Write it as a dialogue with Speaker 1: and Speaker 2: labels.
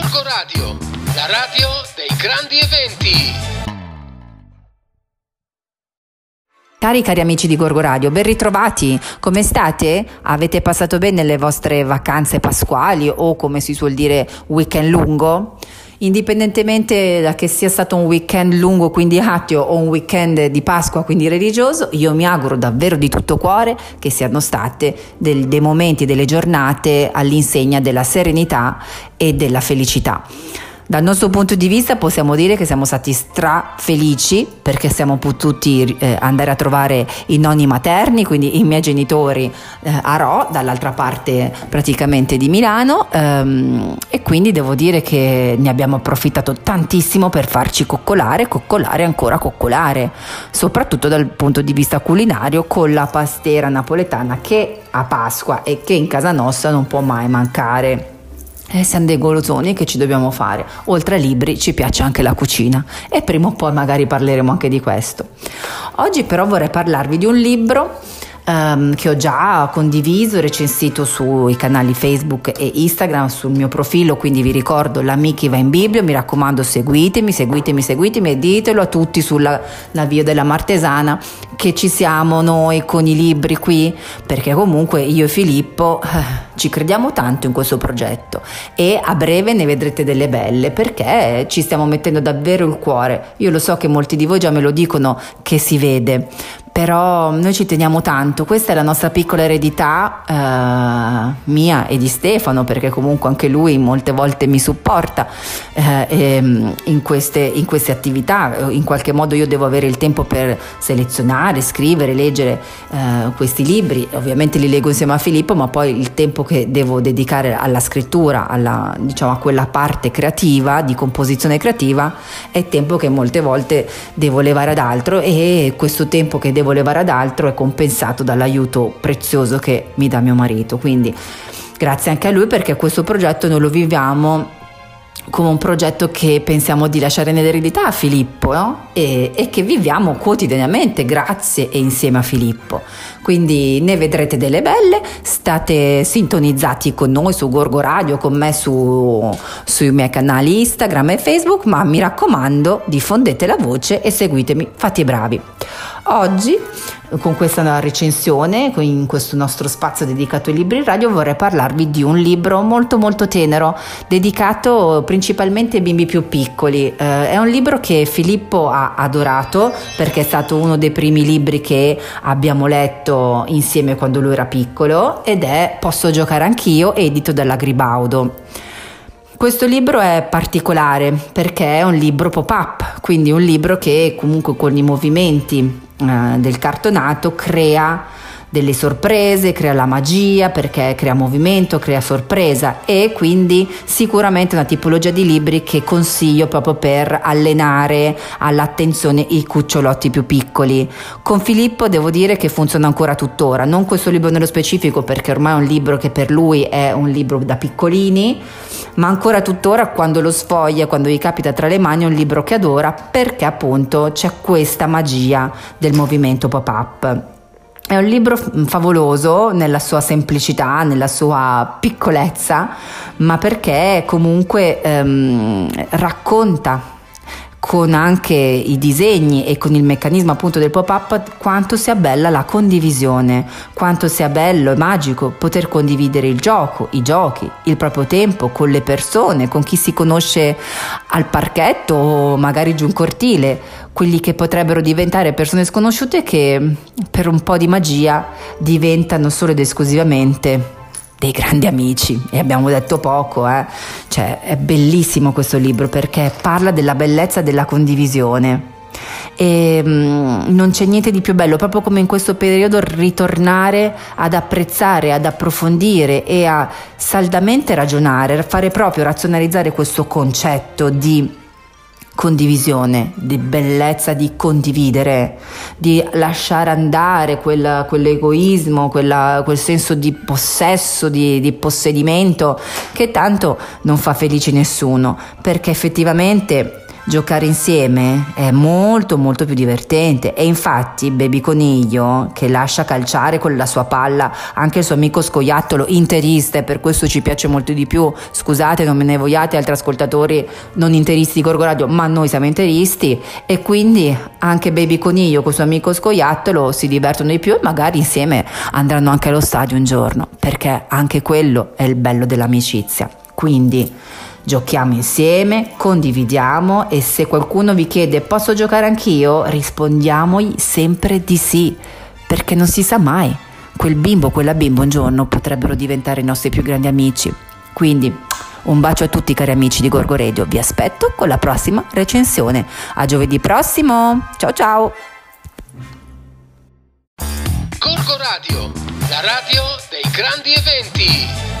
Speaker 1: Gorgo Radio, la radio dei grandi eventi.
Speaker 2: Cari cari amici di Gorgo Radio, ben ritrovati. Come state? Avete passato bene le vostre vacanze pasquali o come si suol dire weekend lungo? Indipendentemente da che sia stato un weekend lungo, quindi attio, o un weekend di Pasqua, quindi religioso, io mi auguro davvero di tutto cuore che siano state del, dei momenti, delle giornate all'insegna della serenità e della felicità. Dal nostro punto di vista possiamo dire che siamo stati stra felici perché siamo potuti eh, andare a trovare i nonni materni, quindi i miei genitori eh, a Ro, dall'altra parte praticamente di Milano ehm, e quindi devo dire che ne abbiamo approfittato tantissimo per farci coccolare, coccolare ancora coccolare, soprattutto dal punto di vista culinario con la pastera napoletana che a Pasqua e che in casa nostra non può mai mancare. Eh, siamo dei golosoni che ci dobbiamo fare. Oltre ai libri ci piace anche la cucina e prima o poi magari parleremo anche di questo. Oggi però vorrei parlarvi di un libro um, che ho già condiviso, recensito sui canali Facebook e Instagram, sul mio profilo, quindi vi ricordo la Miki va in Bibbia, mi raccomando seguitemi, seguitemi, seguitemi e ditelo a tutti sulla via della Martesana che ci siamo noi con i libri qui, perché comunque io e Filippo eh, ci crediamo tanto in questo progetto e a breve ne vedrete delle belle perché ci stiamo mettendo davvero il cuore. Io lo so che molti di voi già me lo dicono che si vede, però noi ci teniamo tanto, questa è la nostra piccola eredità eh, mia e di Stefano, perché comunque anche lui molte volte mi supporta eh, ehm, in, queste, in, queste, attività, in qualche modo io devo avere il tempo per selezionare, scrivere, leggere eh, questi libri, ovviamente li leggo insieme a Filippo, ma poi il tempo che devo dedicare alla scrittura, alla, diciamo, a quella parte creativa, di composizione creativa, è tempo che molte volte devo levare ad altro. E questo tempo che devo devo levare ad altro è compensato dall'aiuto prezioso che mi dà mio marito. Quindi grazie anche a lui perché questo progetto noi lo viviamo come un progetto che pensiamo di lasciare in eredità a Filippo no? e, e, che viviamo quotidianamente grazie e insieme a Filippo. Quindi ne vedrete delle belle, state sintonizzati con noi su Gorgo Radio, con me su, sui miei canali Instagram e Facebook, ma mi raccomando diffondete la voce e seguitemi, fate i bravi. Oggi con questa recensione, in questo nostro spazio dedicato ai libri radio, vorrei parlarvi di un libro molto molto tenero, dedicato principalmente ai bimbi più piccoli. Eh, è un libro che Filippo ha adorato perché è stato uno dei primi libri che abbiamo letto insieme quando lui era piccolo ed è Posso giocare anch'io, edito dalla Gribaudo. Questo libro è particolare perché è un libro pop-up, quindi un libro che comunque con i movimenti eh, del cartonato crea delle sorprese, crea la magia perché crea movimento, crea sorpresa e quindi sicuramente una tipologia di libri che consiglio proprio per allenare all'attenzione i cucciolotti più piccoli. Con Filippo devo dire che funziona ancora tuttora, non questo libro nello specifico perché ormai è un libro che per lui è un libro da piccolini, ma ancora tuttora quando lo sfoglia, quando gli capita tra le mani è un libro che adora perché appunto c'è questa magia del movimento pop-up. È un libro favoloso nella sua semplicità, nella sua piccolezza, ma perché comunque ehm, racconta con anche i disegni e con il meccanismo appunto del pop-up quanto sia bella la condivisione, quanto sia bello e magico poter condividere il gioco, i giochi, il proprio tempo con le persone, con chi si conosce al parchetto o magari giù in cortile, quelli che potrebbero diventare persone sconosciute che per un po' di magia diventano solo ed esclusivamente dei grandi amici e abbiamo detto poco, eh? cioè è bellissimo questo libro perché parla della bellezza della condivisione e um, non c'è niente di più bello, proprio come in questo periodo ritornare ad apprezzare, ad approfondire e a saldamente ragionare, fare proprio razionalizzare questo concetto di condivisione, di bellezza di condividere, di lasciare andare quel, quell'egoismo, quella, quel senso di possesso, di, di possedimento che tanto non fa felice nessuno, perché effettivamente giocare insieme è molto molto più divertente. E infatti Baby Coniglio che lascia calciare con la sua palla anche il suo amico scoiattolo interista e per questo ci piace molto di più. Scusate non me ne vogliate altri ascoltatori non interisti di Gorgo Radio ma noi siamo interisti. E quindi anche Baby Coniglio con il suo amico scoiattolo si divertono di più e magari insieme andranno anche allo stadio un giorno perché anche quello è il bello dell'amicizia. Quindi Giochiamo insieme, condividiamo e se qualcuno vi chiede posso giocare anch'io, rispondiamogli sempre di sì, perché non si sa mai. Quel bimbo quella bimba un giorno potrebbero diventare i nostri più grandi amici. Quindi un bacio a tutti cari amici di Gorgo Radio, vi aspetto con la prossima recensione. A giovedì prossimo, ciao ciao!
Speaker 1: Gorgo Radio, la radio dei grandi eventi.